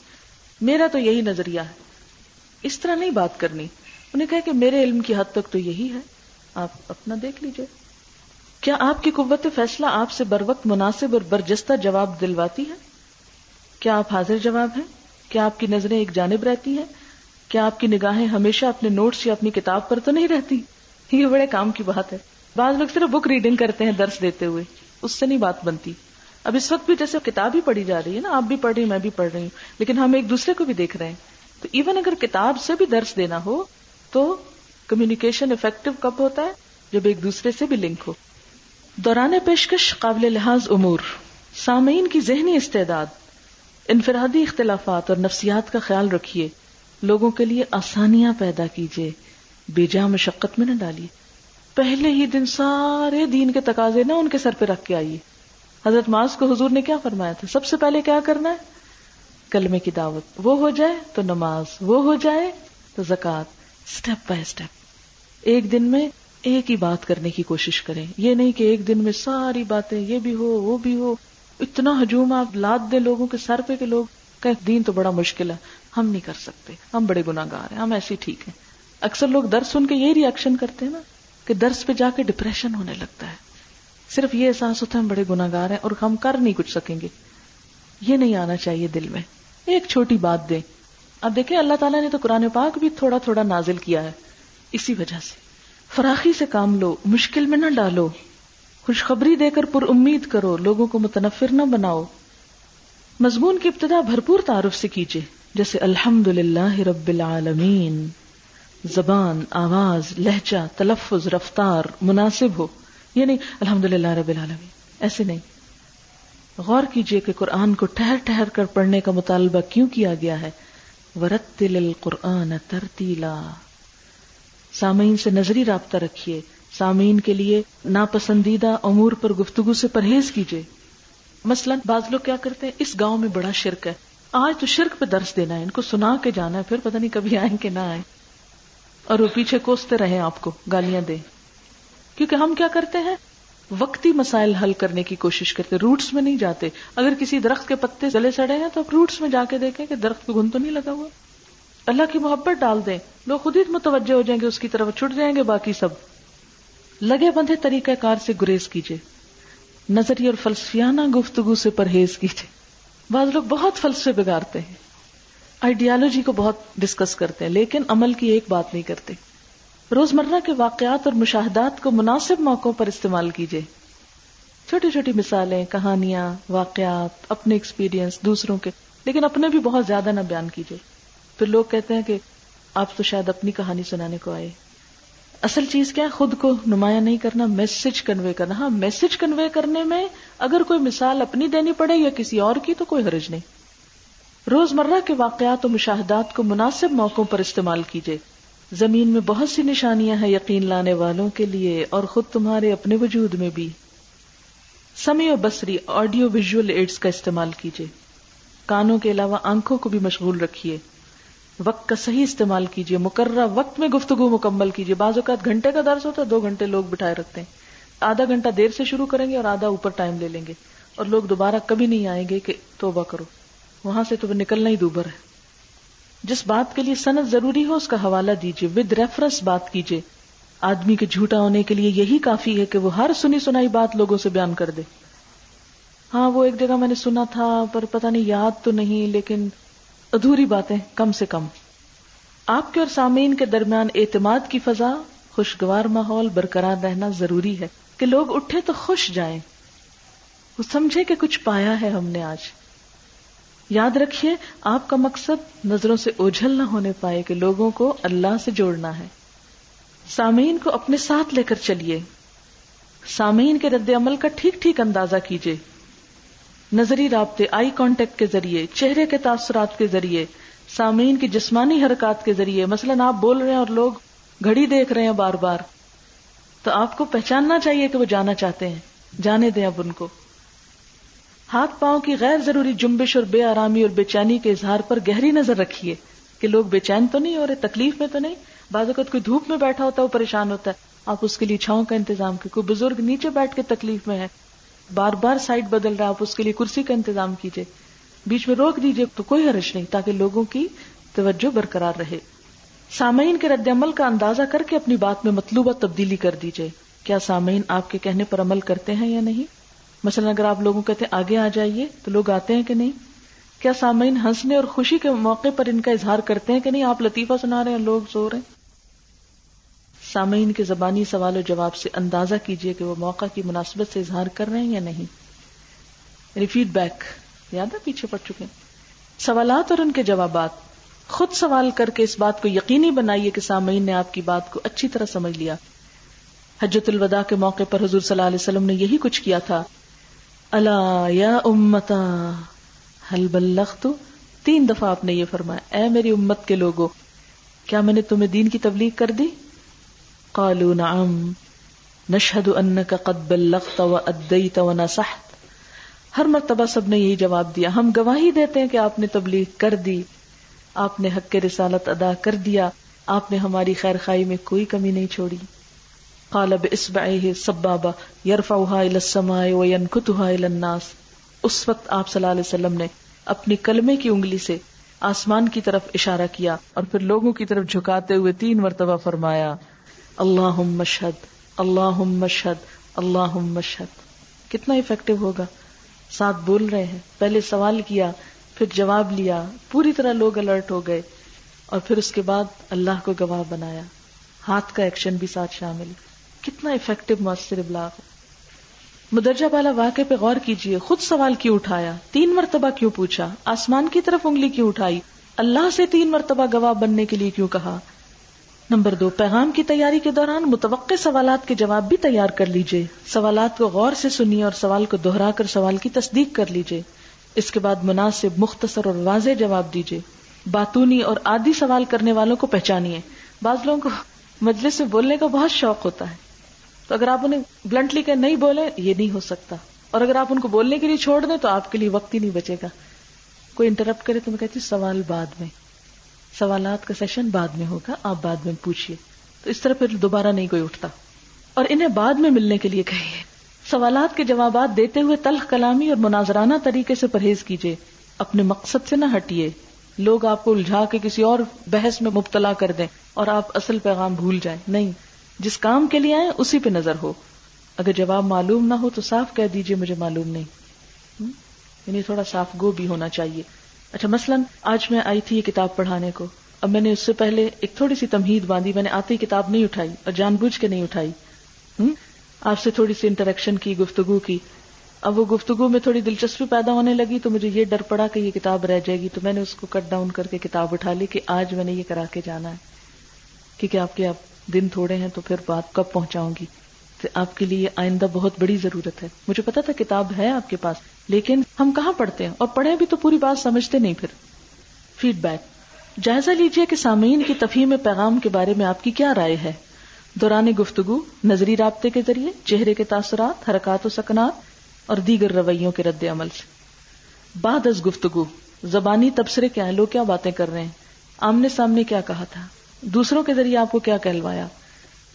میرا تو یہی نظریہ ہے۔ اس طرح نہیں بات کرنی۔ انہیں کہا کہ میرے علم کی حد تک تو یہی ہے۔ آپ اپنا دیکھ لیجیے۔ کیا آپ کی قوت فیصلہ آپ سے بر وقت مناسب اور برجستہ جواب دلواتی ہے؟ کیا آپ حاضر جواب ہیں؟ کیا آپ کی نظریں ایک جانب رہتی ہیں؟ کیا آپ کی نگاہیں ہمیشہ اپنے نوٹس یا اپنی کتاب پر تو نہیں رہتی؟ یہ بڑے کام کی بات ہے۔ بعض لوگ صرف بک ریڈنگ کرتے ہیں درس دیتے ہوئے۔ اس سے نہیں بات بنتی۔ اب اس وقت بھی جیسے کتاب ہی پڑھی جا رہی ہے نا، آپ بھی پڑھ رہی میں بھی پڑھ رہی ہوں، لیکن ہم ایک دوسرے کو بھی دیکھ رہے ہیں۔ تو ایون اگر کتاب سے بھی درس دینا ہو تو کمیونیکیشن افیکٹو کب ہوتا ہے؟ جب ایک دوسرے سے بھی لنک ہو۔ دوران پیشکش قابل لحاظ امور، سامعین کی ذہنی استعداد، انفرادی اختلافات اور نفسیات کا خیال رکھیے۔ لوگوں کے لیے آسانیاں پیدا کیجیے۔ بیجا مشقت میں نہ ڈالیے۔ پہلے ہی دن سارے دین کے تقاضے نہ ان کے سر پہ رکھ کے آئیے۔ حضرت ماس کو حضور نے کیا فرمایا تھا؟ سب سے پہلے کیا کرنا ہے؟ کلمے کی دعوت۔ وہ ہو جائے تو نماز، وہ ہو جائے تو زکات اسٹیپ بائی اسٹیپ ایک دن میں ایک ہی بات کرنے کی کوشش کریں۔ یہ نہیں کہ ایک دن میں ساری باتیں، یہ بھی ہو، وہ بھی ہو۔ اتنا ہجوم آپ لاد دیں لوگوں کے سر پہ کہ لوگ کہ دین تو بڑا مشکل ہے۔ ہم نہیں کر سکتے۔ ہم بڑے گناگار ہیں، ہم ایسے ٹھیک ہیں۔ اکثر لوگ درس سن کے یہی ریئیکشن کرتے ہیں نا کہ درس پہ جا کے ڈپریشن ہونے لگتا ہے۔ صرف یہ احساس ہوتا ہے ہم بڑے گناگار ہیں اور ہم کر نہیں کچھ سکیں گے۔ یہ نہیں آنا چاہیے دل میں۔ ایک چھوٹی بات دیں۔ اب دیکھیں، اللہ تعالیٰ نے تو قرآن پاک بھی تھوڑا تھوڑا نازل کیا ہے۔ اسی وجہ سے۔ فراخی سے کام لو، مشکل میں نہ ڈالو۔ خوشخبری دے کر پر امید کرو، لوگوں کو متنفر نہ بناؤ۔ مضمون کی ابتدا بھرپور تعارف سے کیجیے جیسے الحمد للہ رب العالمین۔ زبان، آواز، لہجہ، تلفظ، رفتار، مناسب ہو۔ یہ نہیں الحمد للہ رب العالمین۔ ایسے نہیں۔ غور کیجیے کہ قرآن کو ٹہر ٹہر کر پڑھنے کا مطالبہ کیوں کیا گیا ہے۔ ورتل القرآن ترتیلا۔ سامعین سے نظری رابطہ رکھیے۔ سامعین کے لیے ناپسندیدہ امور پر گفتگو سے پرہیز کیجیے مثلا بعض لوگ کیا کرتے ہیں، اس گاؤں میں بڑا شرک ہے۔ آج تو شرک پہ درس دینا ہے، ان کو سنا کے جانا ہے، پھر پتہ نہیں کبھی آئیں کہ نہ آئے اور وہ پیچھے کوستے رہے آپ کو، گالیاں دے کیونکہ ہم کیا کرتے ہیں؟ وقتی مسائل حل کرنے کی کوشش کرتے روٹس میں نہیں جاتے۔ اگر کسی درخت کے پتے گلے سڑے ہیں تو آپ روٹس میں جا کے دیکھیں کہ درخت کو گن تو نہیں لگا ہوا۔ اللہ کی محبت ڈال دیں۔ لوگ خود ہی متوجہ ہو جائیں گے، اس کی طرف چھٹ جائیں گے، باقی سب۔ لگے بندھے طریقہ کار سے گریز کیجیے نظری اور فلسفیانہ گفتگو سے پرہیز کیجیے بعض لوگ بہت فلسفے بگاڑتے ہیں۔ آئیڈیالوجی کو بہت ڈسکس کرتے ہیں، لیکن عمل کی ایک بات نہیں کرتے۔ روزمرہ کے واقعات اور مشاہدات کو مناسب موقعوں پر استعمال کیجیے چھوٹی چھوٹی مثالیں، کہانیاں، واقعات، اپنے ایکسپیرینس دوسروں کے، لیکن اپنے بھی بہت زیادہ نہ بیان کیجیے پھر لوگ کہتے ہیں کہ آپ تو شاید اپنی کہانی سنانے کو آئے۔ اصل چیز کیا ہے؟ خود کو نمایاں نہیں کرنا میسج کنوے کرنا۔ ہاں میسج کنوے کرنے میں اگر کوئی مثال اپنی دینی پڑے یا کسی اور کی تو کوئی حرج نہیں۔ روزمرہ کے واقعات و مشاہدات کو مناسب موقعوں پر استعمال کیجیے زمین میں بہت سی نشانیاں ہیں یقین لانے والوں کے لیے اور خود تمہارے اپنے وجود میں بھی۔ سمی و بصری آڈیو ویژل ایڈز کا استعمال کیجیے کانوں کے علاوہ آنکھوں کو بھی مشغول رکھیے۔ وقت کا صحیح استعمال کیجیے مقررہ وقت میں گفتگو مکمل کیجیے بعض اوقات گھنٹے کا درس ہوتا ہے، دو گھنٹے لوگ بٹھائے رکھتے ہیں۔ آدھا گھنٹہ دیر سے شروع کریں گے اور آدھا اوپر ٹائم لے لیں گے۔ اور لوگ دوبارہ کبھی نہیں آئیں گے کہ توبہ کرو۔ وہاں سے تو نکلنا ہی دوبر ہے۔ جس بات کے لیے صنعت ضروری ہو، اس کا حوالہ دیجیے ود ریفرنس بات کیجیے آدمی کے جھوٹا ہونے کے لیے یہی کافی ہے کہ وہ ہر سنی سنائی بات لوگوں سے بیان کر دے۔ ہاں وہ ایک جگہ میں نے سنا تھا، پر پتہ نہیں، یاد تو نہیں، لیکن ادھوری باتیں کم سے کم۔ آپ کے اور سامعین کے درمیان اعتماد کی فضا، خوشگوار ماحول، برقرار رہنا ضروری ہے۔ کہ لوگ اٹھے تو خوش جائیں۔ وہ سمجھے کہ کچھ پایا ہے ہم نے آج۔ یاد رکھیے، آپ کا مقصد نظروں سے اوجھل نہ ہونے پائے کہ لوگوں کو اللہ سے جوڑنا ہے۔ سامعین کو اپنے ساتھ لے کر چلیے۔ سامعین کے رد عمل کا ٹھیک ٹھیک اندازہ کیجیے۔ نظری رابطے آئی کانٹیکٹ کے ذریعے، چہرے کے تاثرات کے ذریعے، سامعین کی جسمانی حرکات کے ذریعے۔ مثلاً آپ بول رہے ہیں اور لوگ گھڑی دیکھ رہے ہیں بار بار۔ تو آپ کو پہچاننا چاہیے کہ وہ جانا چاہتے ہیں۔ جانے دیں اب ان کو۔ ہاتھ پاؤں کی غیر ضروری جنبش اور بے آرامی اور بے چینی کے اظہار پر گہری نظر رکھیے کہ لوگ بے چین تو نہیں ہو رہے تکلیف میں تو نہیں۔ بعض اوقات کوئی دھوپ میں بیٹھا ہوتا ہے، وہ پریشان ہوتا ہے۔ آپ اس کے لیے چھاؤں کا انتظام کی کوئی بزرگ نیچے بیٹھ کے تکلیف میں ہے، بار بار سائڈ بدل رہا ہے، آپ اس کے لیے کرسی کا انتظام کیجیے بیچ میں روک دیجیے تو کوئی حرش نہیں، تاکہ لوگوں کی توجہ برقرار رہے۔ سامعین کے رد عمل کا اندازہ کر کے اپنی بات میں مطلوبہ تبدیلی کر دیجیے کیا سامعین آپ کے کہنے پر عمل کرتے ہیں یا نہیں؟ مثلا اگر آپ لوگوں کہتے ہیں آگے آ جائیے، تو لوگ آتے ہیں کہ نہیں؟ کیا سامعین ہنسنے اور خوشی کے موقع پر ان کا اظہار کرتے ہیں کہ نہیں؟ آپ لطیفہ سنا رہے ہیں، لوگ سو رہے ہیں۔ سامعین کے زبانی سوال و جواب سے اندازہ کیجیے کہ وہ موقع کی مناسبت سے اظہار کر رہے ہیں یا نہیں۔ یعنی فیڈ بیک یاد ہے پیچھے پڑ چکے سوالات اور ان کے جوابات۔ خود سوال کر کے اس بات کو یقینی بنائیے کہ سامعین نے آپ کی بات کو اچھی طرح سمجھ لیا۔ حجت الوداع کے موقع پر حضور صلی اللہ علیہ وسلم نے یہی کچھ کیا تھا۔ اللہ یا امتا حل بلخت تین دفعہ آپ نے یہ فرمایا، اے میری امت کے لوگوں کیا میں نے تمہیں دین کی تبلیغ کر دی؟ قالوا نعم نشهد انك قد بلغت واديت ونصحت ہر مرتبہ سب نے یہی جواب دیا، ہم گواہی دیتے ہیں کہ آپ نے تبلیغ کر دی، آپ نے حق کے رسالت ادا کر دیا، آپ نے ہماری خیر خائی میں کوئی کمی نہیں چھوڑی۔ قالب اسبعه سبابا يرفعها الى السماء وينكتها الى الناس. اس وقت آپ صلی اللہ علیہ وسلم نے اپنی کلمے کی انگلی سے آسمان کی طرف اشارہ کیا اور پھر لوگوں کی طرف جھکاتے ہوئے تین مرتبہ فرمایا اللہ مشہد اللہ مشہد اللہ مشہد۔ کتنا افیکٹو ہوگا؟ ساتھ بول رہے ہیں۔ پہلے سوال کیا، پھر جواب لیا، پوری طرح لوگ الرٹ ہو گئے اور پھر اس کے بعد اللہ کو گواہ بنایا۔ ہاتھ کا ایکشن بھی ساتھ شامل۔ کتنا افیکٹو مؤثر ابلاغ مدرجہ بالا واقع پہ غور کیجیے، خود سوال کیوں اٹھایا؟ تین مرتبہ کیوں پوچھا؟ آسمان کی طرف انگلی کیوں اٹھائی؟ اللہ سے تین مرتبہ گواہ بننے کے لیے کیوں کہا؟ نمبر دو، پیغام کی تیاری کے دوران متوقع سوالات کے جواب بھی تیار کر لیجیے سوالات کو غور سے سنیے اور سوال کو دوہرا کر سوال کی تصدیق کر لیجیے اس کے بعد مناسب، مختصر اور واضح جواب دیجیے باتونی اور آدھی سوال کرنے والوں کو پہچانیے۔ بعض لوگوں کو مجلس سے بولنے کا بہت شوق ہوتا ہے۔ تو اگر آپ انہیں بلنٹلی کہ نہیں بولے یہ نہیں ہو سکتا۔ اور اگر آپ ان کو بولنے کے لیے چھوڑ دیں تو آپ کے لیے وقت ہی نہیں بچے گا۔ کوئی انٹرپٹ کرے تو میں کہتی سوال بعد میں۔ سوالات کا سیشن بعد میں ہوگا، آپ بعد میں پوچھیے تو اس طرح پھر دوبارہ نہیں کوئی اٹھتا۔ اور انہیں بعد میں ملنے کے لیے کہیے۔ سوالات کے جوابات دیتے ہوئے تلخ کلامی اور مناظرانہ طریقے سے پرہیز کیجیے اپنے مقصد سے نہ ہٹیے لوگ آپ کو الجھا کے کسی اور بحث میں مبتلا کر دیں اور آپ اصل پیغام بھول جائیں۔ نہیں۔ جس کام کے لیے آئے، اسی پہ نظر ہو۔ اگر جواب معلوم نہ ہو تو صاف کہہ دیجیے مجھے معلوم نہیں۔ یعنی تھوڑا صاف گو بھی ہونا چاہیے۔ اچھا مثلاً آج میں آئی تھی یہ کتاب پڑھانے کو۔ اب میں نے اس سے پہلے ایک تھوڑی سی تمہید باندھی۔ میں نے آتی کتاب نہیں اٹھائی اور جان بوجھ کے نہیں اٹھائی۔ آپ سے تھوڑی سی انٹریکشن کی، گفتگو کی۔ اب وہ گفتگو میں تھوڑی دلچسپی پیدا ہونے لگی تو مجھے یہ ڈر پڑا کہ یہ کتاب رہ جائے گی۔ تو میں نے اس کو کٹ ڈاؤن کر کے کتاب اٹھا لی کہ آج میں نے یہ کرا کے جانا ہے۔ کیونکہ آپ کے اب دن تھوڑے ہیں تو پھر بات کب پہنچاؤں گی؟ تو آپ کے لیے آئندہ بہت بڑی ضرورت ہے۔ مجھے پتا تھا کتاب ہے آپ کے پاس، لیکن ہم کہاں پڑھتے ہیں؟ اور پڑھے بھی تو پوری بات سمجھتے نہیں پھر۔ فیڈ بیک جائزہ لیجیے کہ سامعین کی تفہیم پیغام کے بارے میں آپ کی کیا رائے ہے؟ دوران گفتگو، نظری رابطے کے ذریعے، چہرے کے تاثرات، حرکات و سکنات، اور دیگر رویوں کے رد عمل۔ سے بعد از گفتگو، زبانی تبصرے کیا ہیں لوگ کیا باتیں کر رہے ہیں؟ آمنے سامنے کیا کہا تھا؟ دوسروں کے ذریعے آپ کو کیا کہلوایا؟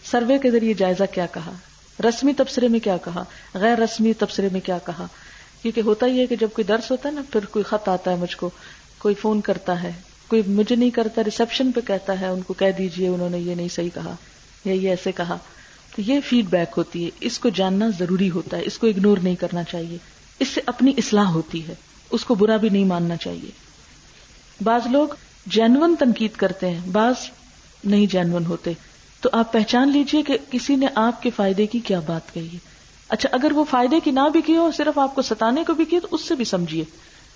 سروے کے ذریعے جائزہ کیا کہا؟ رسمی تبصرے میں کیا کہا؟ غیر رسمی تبصرے میں کیا کہا؟ کیونکہ ہوتا ہی ہے کہ جب کوئی درس ہوتا ہے نا، پھر کوئی خط آتا ہے مجھ کو، کوئی فون کرتا ہے، کوئی مجھے نہیں کرتا ریسپشن پہ کہتا ہے، ان کو کہہ دیجیے، انہوں نے یہ نہیں صحیح کہا، یا یہ ایسے کہا۔ تو یہ فیڈ بیک ہوتی ہے۔ اس کو جاننا ضروری ہوتا ہے، اس کو اگنور نہیں کرنا چاہیے۔ اس سے اپنی اصلاح ہوتی ہے۔ اس کو برا بھی نہیں ماننا چاہیے۔ بعض لوگ جینون تنقید کرتے ہیں، بعض نہیں جینون ہوتے۔ تو آپ پہچان لیجیے کہ کسی نے آپ کے فائدے کی کیا بات کہی۔ ہے اچھا اگر وہ فائدے کی نہ بھی کی ہو، صرف آپ کو ستانے کو بھی کی، تو اس سے بھی سمجھیے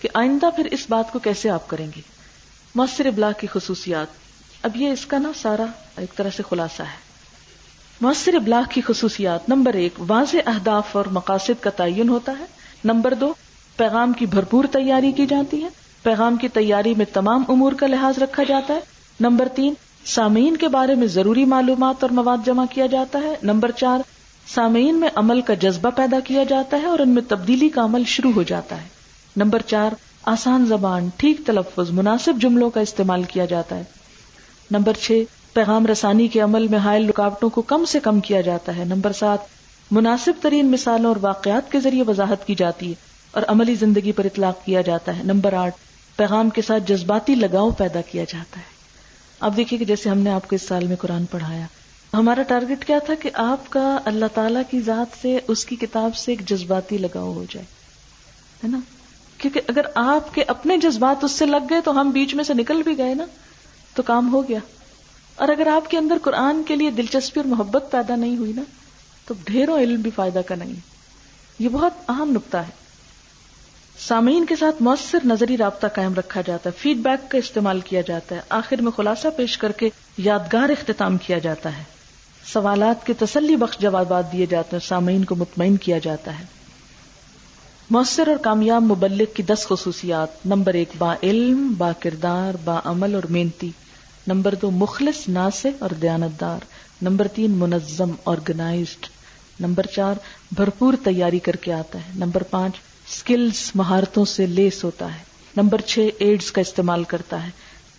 کہ آئندہ پھر اس بات کو کیسے آپ کریں گے۔ مؤثر ابلاغ کی خصوصیات۔ اب یہ اس کا نا سارا ایک طرح سے خلاصہ ہے۔ مؤثر ابلاغ کی خصوصیات۔ نمبر ایک، واضح اہداف اور مقاصد کا تعین ہوتا ہے۔ نمبر دو، پیغام کی بھرپور تیاری کی جاتی ہے۔ پیغام کی تیاری میں تمام امور کا لحاظ رکھا جاتا ہے۔ نمبر تین سامعین کے بارے میں ضروری معلومات اور مواد جمع کیا جاتا ہے۔ نمبر چار، سامعین میں عمل کا جذبہ پیدا کیا جاتا ہے اور ان میں تبدیلی کا عمل شروع ہو جاتا ہے۔ نمبر چار، آسان زبان، ٹھیک تلفظ، مناسب جملوں کا استعمال کیا جاتا ہے۔ نمبر چھ، پیغام رسانی کے عمل میں حائل رکاوٹوں کو کم سے کم کیا جاتا ہے۔ نمبر سات، مناسب ترین مثالوں اور واقعات کے ذریعے وضاحت کی جاتی ہے اور عملی زندگی پر اطلاق کیا جاتا ہے۔ نمبر آٹھ، پیغام کے ساتھ جذباتی لگاؤ پیدا کیا جاتا ہے۔ اب دیکھیے کہ جیسے ہم نے آپ کو اس سال میں قرآن پڑھایا۔ ہمارا ٹارگٹ کیا تھا کہ آپ کا اللہ تعالیٰ کی ذات سے اس کی کتاب سے ایک جذباتی لگاؤ ہو جائے، ہے نا؟ کیونکہ اگر آپ کے اپنے جذبات اس سے لگ گئے تو ہم بیچ میں سے نکل بھی گئے نا، تو کام ہو گیا۔ اور اگر آپ کے اندر قرآن کے لیے دلچسپی اور محبت پیدا نہیں ہوئی نا، تو ڈھیروں علم بھی فائدہ کا نہیں۔ یہ بہت اہم نقطہ ہے۔ سامعین کے ساتھ مؤثر نظری رابطہ قائم رکھا جاتا ہے فیڈ بیک کا استعمال کیا جاتا ہے، آخر میں خلاصہ پیش کر کے یادگار اختتام کیا جاتا ہے۔ سوالات کے تسلی بخش جوابات دیے جاتے ہیں، سامعین کو مطمئن کیا جاتا ہے۔ مؤثر اور کامیاب مبلک کی دس خصوصیات۔ نمبر ایک، با علم، با کردار، با عمل اور محنتی نمبر دو، مخلص ناصف اور دیانتدار۔ نمبر تین، منظم آرگنائزڈ نمبر چار، بھرپور تیاری کر کے آتا ہے۔ نمبر پانچ اسکلس مہارتوں سے لیس ہوتا ہے۔ نمبر چھ، ایڈز کا استعمال کرتا ہے۔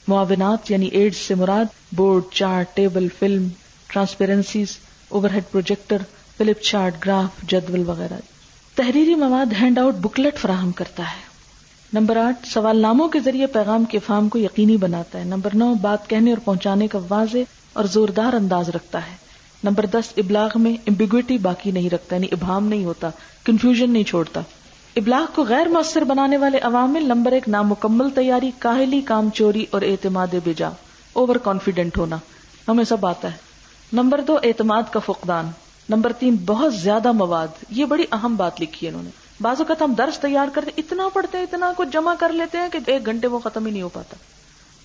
معاونات یعنی ایڈز سے مراد board, chart, table, film, transparencies overhead projector, flip chart, graph, جدول وغیرہ۔ تحریری مواد ہینڈ آؤٹ بکلٹ فراہم کرتا ہے۔ نمبر آٹھ، سوال ناموں کے ذریعے پیغام کے فام کو یقینی بناتا ہے۔ نمبر نو، بات کہنے اور پہنچانے کا واضح اور زوردار انداز رکھتا ہے۔ نمبر دس، ابلاغ میں امبیگوٹی باقی نہیں رکھتا یعنی ابہام نہیں ہوتا کنفیوژن نہیں چھوڑتا۔ ابلاغ کو غیر مؤثر بنانے والے عوامل نمبر ایک، نامکمل تیاری، کاہلی کام چوری اور اعتماد بجا اوور کانفیڈنٹ ہونا، ہمیں سب آتا ہے۔ نمبر دو، اعتماد کا فقدان۔ نمبر تین، بہت زیادہ مواد۔ یہ بڑی اہم بات لکھی ہے انہوں نے۔ بعض اوقات ہم درس تیار کرتے اتنا پڑھتے ہیں، اتنا کچھ جمع کر لیتے ہیں کہ ایک گھنٹے وہ ختم ہی نہیں ہو پاتا۔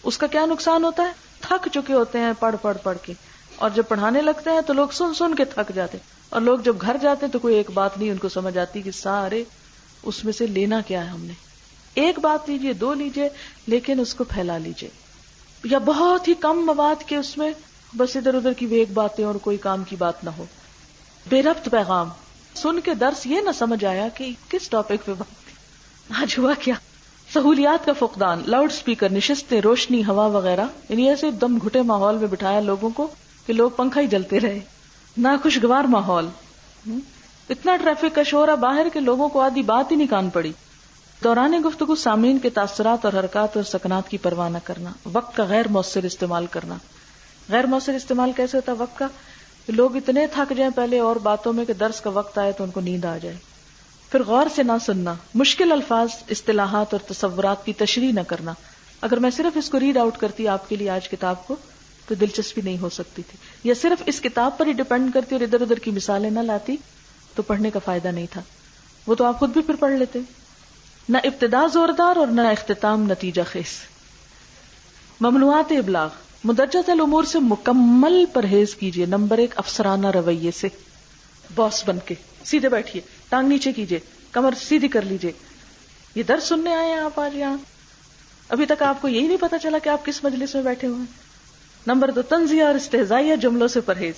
اس کا کیا نقصان ہوتا ہے؟ تھک چکے ہوتے ہیں پڑھ پڑھ پڑھ کے۔ اور جب پڑھانے لگتے ہیں تو لوگ سن سن کے تھک جاتے ہیں۔ اور لوگ جب گھر جاتے ہیں تو کوئی ایک بات نہیں، ان کو سمجھ آتی کہ سارے اس میں سے لینا کیا ہے ہم نے؟ ایک بات لیجیے، دو لیجیے، لیکن اس کو پھیلا لیجیے۔ یا بہت ہی کم مواد کے اس میں بس ادھر ادھر کی ایک باتیں اور کوئی کام کی بات نہ ہو۔ بے ربط پیغام۔ سن کے درس یہ نہ سمجھ آیا کہ کس ٹاپک پہ بات آج ہوا کیا؟ سہولیات کا فقدان، لاؤڈ اسپیکر نشستیں، روشنی، ہوا وغیرہ۔ یعنی ایسے دم گھٹے ماحول میں بٹھایا لوگوں کو کہ لوگ پنکھا ہی جلتے رہے۔ نہ خوشگوار ماحول اتنا ٹریفک کا شور ہے، باہر کے لوگوں کو آدھی بات ہی نہیں کان پڑی۔ دوران گفتگو، سامعین کے تاثرات اور حرکات اور سکنات کی پرواہ نہ کرنا، وقت کا غیر مؤثر استعمال کرنا۔ غیر مؤثر استعمال کیسے ہوتا وقت کا۔ لوگ اتنے تھک جائیں پہلے اور باتوں میں کہ درس کا وقت آئے تو ان کو نیند آ جائے۔ پھر غور سے نہ سننا، مشکل الفاظ، اصطلاحات اور تصورات کی تشریح نہ کرنا۔ اگر میں صرف اس کو ریڈ آؤٹ کرتی آپ کے لیے آج کتاب کو، تو دلچسپی نہیں ہو سکتی تھی۔ یا صرف اس کتاب پر ہی ڈپینڈ کرتی اور ادھر ادھر کی مثالیں نہ لاتی۔ تو پڑھنے کا فائدہ نہیں تھا۔ وہ تو آپ خود بھی پھر پڑھ لیتے۔ نہ ابتدا زوردار اور نہ اختتام نتیجہ خیز ممنوعات ابلاغ۔ مدرجہ الامور سے مکمل پرہیز کیجیے نمبر ایک، افسرانہ رویے سے۔ باس بن کے۔ سیدھے بیٹھیے۔ ٹانگ نیچے کیجیے کمر سیدھی کر لیجیے یہ درد سننے آئے ہیں آپ آج یہاں۔ ابھی تک آپ کو یہی نہیں پتا چلا کہ آپ کس مجلس میں بیٹھے ہوئے ہیں۔ نمبر دو، تنزیہ اور استحزائیہ جملوں سے پرہیز۔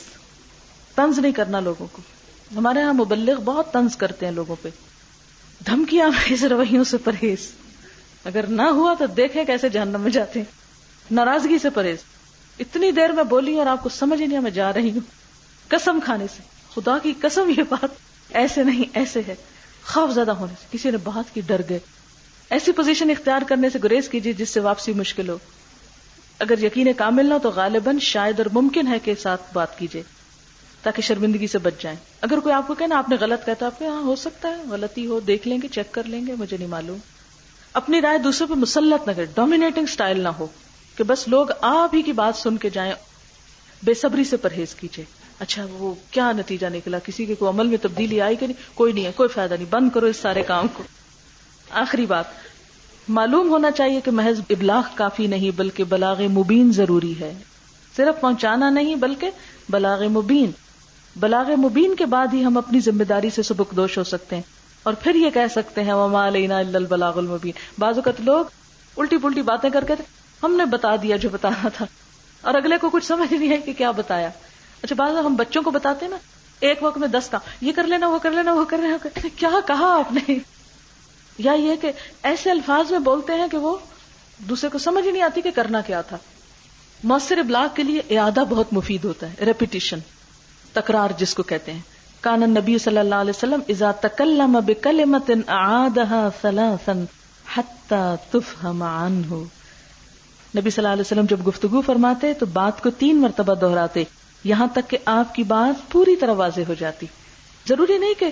تنز نہیں کرنا لوگوں کو۔ ہمارے یہاں مبلغ بہت تنز کرتے ہیں لوگوں پہ۔ دھمکیاں [LAUGHS] اس رویوں سے پرہیز۔ اگر نہ ہوا تو دیکھیں کیسے جہنم میں جاتے ہیں۔ ناراضگی سے پرہیز۔ اتنی دیر میں بولی اور آپ کو سمجھ ہی نہیں میں جا رہی ہوں۔ قسم کھانے سے۔ خدا کی قسم یہ بات ایسے نہیں، ایسے ہے۔ خوف زیادہ ہونے سے۔ کسی نے بات کی ڈر گئے۔ ایسی پوزیشن اختیار کرنے سے گریز کیجیے جس سے واپسی مشکل ہو۔ اگر یقین کامل نہ تو غالباً شاید اور ممکن ہے کہ ساتھ بات کیجیے تاکہ شرمندگی سے بچ جائیں۔ اگر کوئی آپ کو کہنا آپ نے غلط کہتا آپ ہاں ہو سکتا ہے، غلطی ہو، دیکھ لیں گے، چیک کر لیں گے، مجھے نہیں معلوم۔ اپنی رائے دوسرے پہ مسلط نہ کرے ڈومینیٹنگ سٹائل نہ ہو، کہ بس لوگ آپ ہی کی بات سن کے جائیں، بے صبری سے پرہیز کیجیے اچھا وہ کیا نتیجہ نکلا؟ کسی کے کوئی عمل میں تبدیلی آئی کہ نہیں؟ کوئی نہیں ہے، کوئی فائدہ نہیں، بند کرو اس سارے کام کو۔ آخری بات، معلوم ہونا چاہیے کہ محض ابلاغ کافی نہیں، بلکہ بلاغ مبین ضروری ہے۔ صرف پہنچانا نہیں، بلکہ بلاغ مبین۔ بلاغ مبین کے بعد ہی ہم اپنی ذمہ داری سے سبک دوش ہو سکتے ہیں اور پھر یہ کہہ سکتے ہیں، وما علینا البلاغ المبین بعض اوقات لوگ الٹی پلٹی باتیں کر کے ہم نے بتا دیا جو بتانا تھا۔ اور اگلے کو کچھ سمجھ نہیں ہے کہ کیا بتایا۔ اچھا بعض ہم بچوں کو بتاتے نا، ایک وقت میں دس کا۔ یہ کر لینا، وہ کر لینا، وہ کر لینا۔ کیا کہا آپ نے؟ یا یہ کہ ایسے الفاظ میں بولتے ہیں کہ وہ دوسرے کو سمجھ ہی نہیں آتی کہ کرنا کیا تھا۔ مؤثر ابلاغ کے لیے اعادہ بہت مفید ہوتا ہے ریپیٹیشن تکرار جس کو کہتے ہیں۔ کان نبی صلی اللہ علیہ وسلم اذا تکلم بکلمت اعادها ثلاثا حتى تفهم عنه نبی صلی اللہ علیہ وسلم جب گفتگو فرماتے تو بات کو تین مرتبہ دہراتے۔ یہاں تک کہ آپ کی بات پوری طرح واضح ہو جاتی۔ ضروری نہیں کہ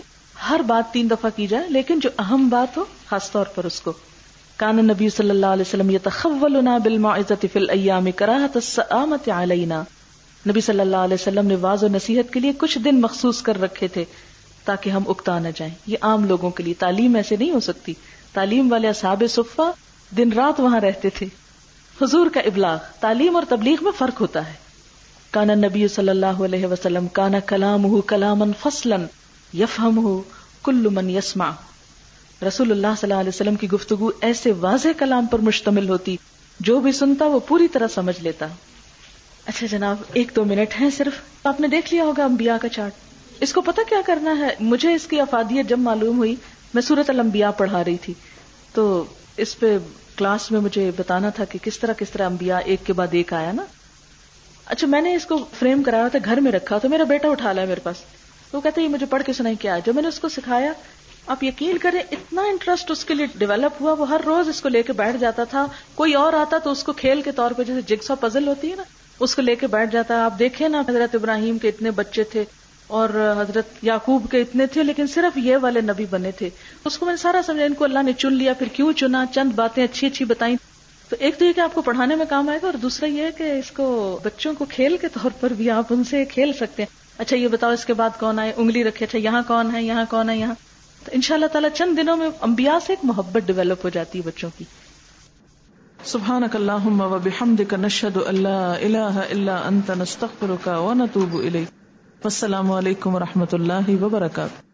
ہر بات تین دفعہ کی جائے، لیکن جو اہم بات ہو، خاص طور پر اس کو۔ کان نبی صلی اللہ علیہ وسلم یتخولنا بالمعزت فی الایام کراہت السآمت علینا۔ نبی صلی اللہ علیہ وسلم نے واض و نصیحت کے لیے کچھ دن مخصوص کر رکھے تھے تاکہ ہم اکتا نہ جائیں۔ یہ عام لوگوں کے لیے تعلیم ایسے نہیں ہو سکتی۔ تعلیم والے اصحاب صفا دن رات وہاں رہتے تھے۔ حضور کا ابلاغ، تعلیم اور تبلیغ میں فرق ہوتا ہے۔ کانا نبی صلی اللہ علیہ وسلم کانا کلام ہو کلام فصلن یفہم ہو کل من یسما رسول اللہ صلی اللہ علیہ وسلم کی گفتگو ایسے واضح کلام پر مشتمل ہوتی، جو بھی سنتا وہ پوری طرح سمجھ لیتا۔ اچھا جناب، ایک دو منٹ ہیں صرف۔ آپ نے دیکھ لیا ہوگا انبیاء کا چارٹ۔ اس کو پتا کیا کرنا ہے؟ مجھے اس کی افادیت جب معلوم ہوئی، میں سورت الانبیاء پڑھا رہی تھی۔ تو اس پہ کلاس میں مجھے بتانا تھا کہ کس طرح کس طرح انبیاء ایک کے بعد ایک آیا نا۔ اچھا میں نے اس کو فریم کرایا تھا، گھر میں رکھا تو میرا بیٹا اٹھا لایا میرے پاس۔ وہ کہتے یہ مجھے پڑھ کے سنائی کیا جو میں نے اس کو سکھایا، آپ یقین کریں، اتنا انٹرسٹ اس کے لیے ڈیولپ ہوا۔ وہ ہر روز اس کو لے کے بیٹھ جاتا تھا۔ کوئی اور آتا تو اس کو کھیل کے طور پہ جیسے جگسا پزل ہوتی ہے نا۔ اس کو لے کے بیٹھ جاتا ہے۔ آپ دیکھیں نا حضرت ابراہیم کے اتنے بچے تھے اور حضرت یعقوب کے اتنے تھے، لیکن صرف یہ والے نبی بنے تھے۔ اس کو میں نے سارا سمجھا، ان کو اللہ نے چن لیا، پھر کیوں چنا؟ چند باتیں اچھی اچھی بتائیں۔ تو ایک تو یہ کہ آپ کو پڑھانے میں کام آئے گا اور دوسرا یہ کہ اس کو بچوں کو کھیل کے طور پر بھی آپ ان سے کھیل سکتے ہیں۔ اچھا یہ بتاؤ اس کے بعد کون آئے؟ انگلی رکھے اچھا یہاں کون ہے؟ یہاں کون ہے؟ یہاں۔ تو ان شاء اللہ تعالیٰ چند دنوں میں امبیا سے ایک محبت ڈیولپ ہو جاتی ہے بچوں کی۔ سبحانك اللهم وبحمدك نشهد ان لا اله الا انت نستغفرك ونتوب اليك والسلام علیکم و رحمۃ اللہ وبرکاتہ.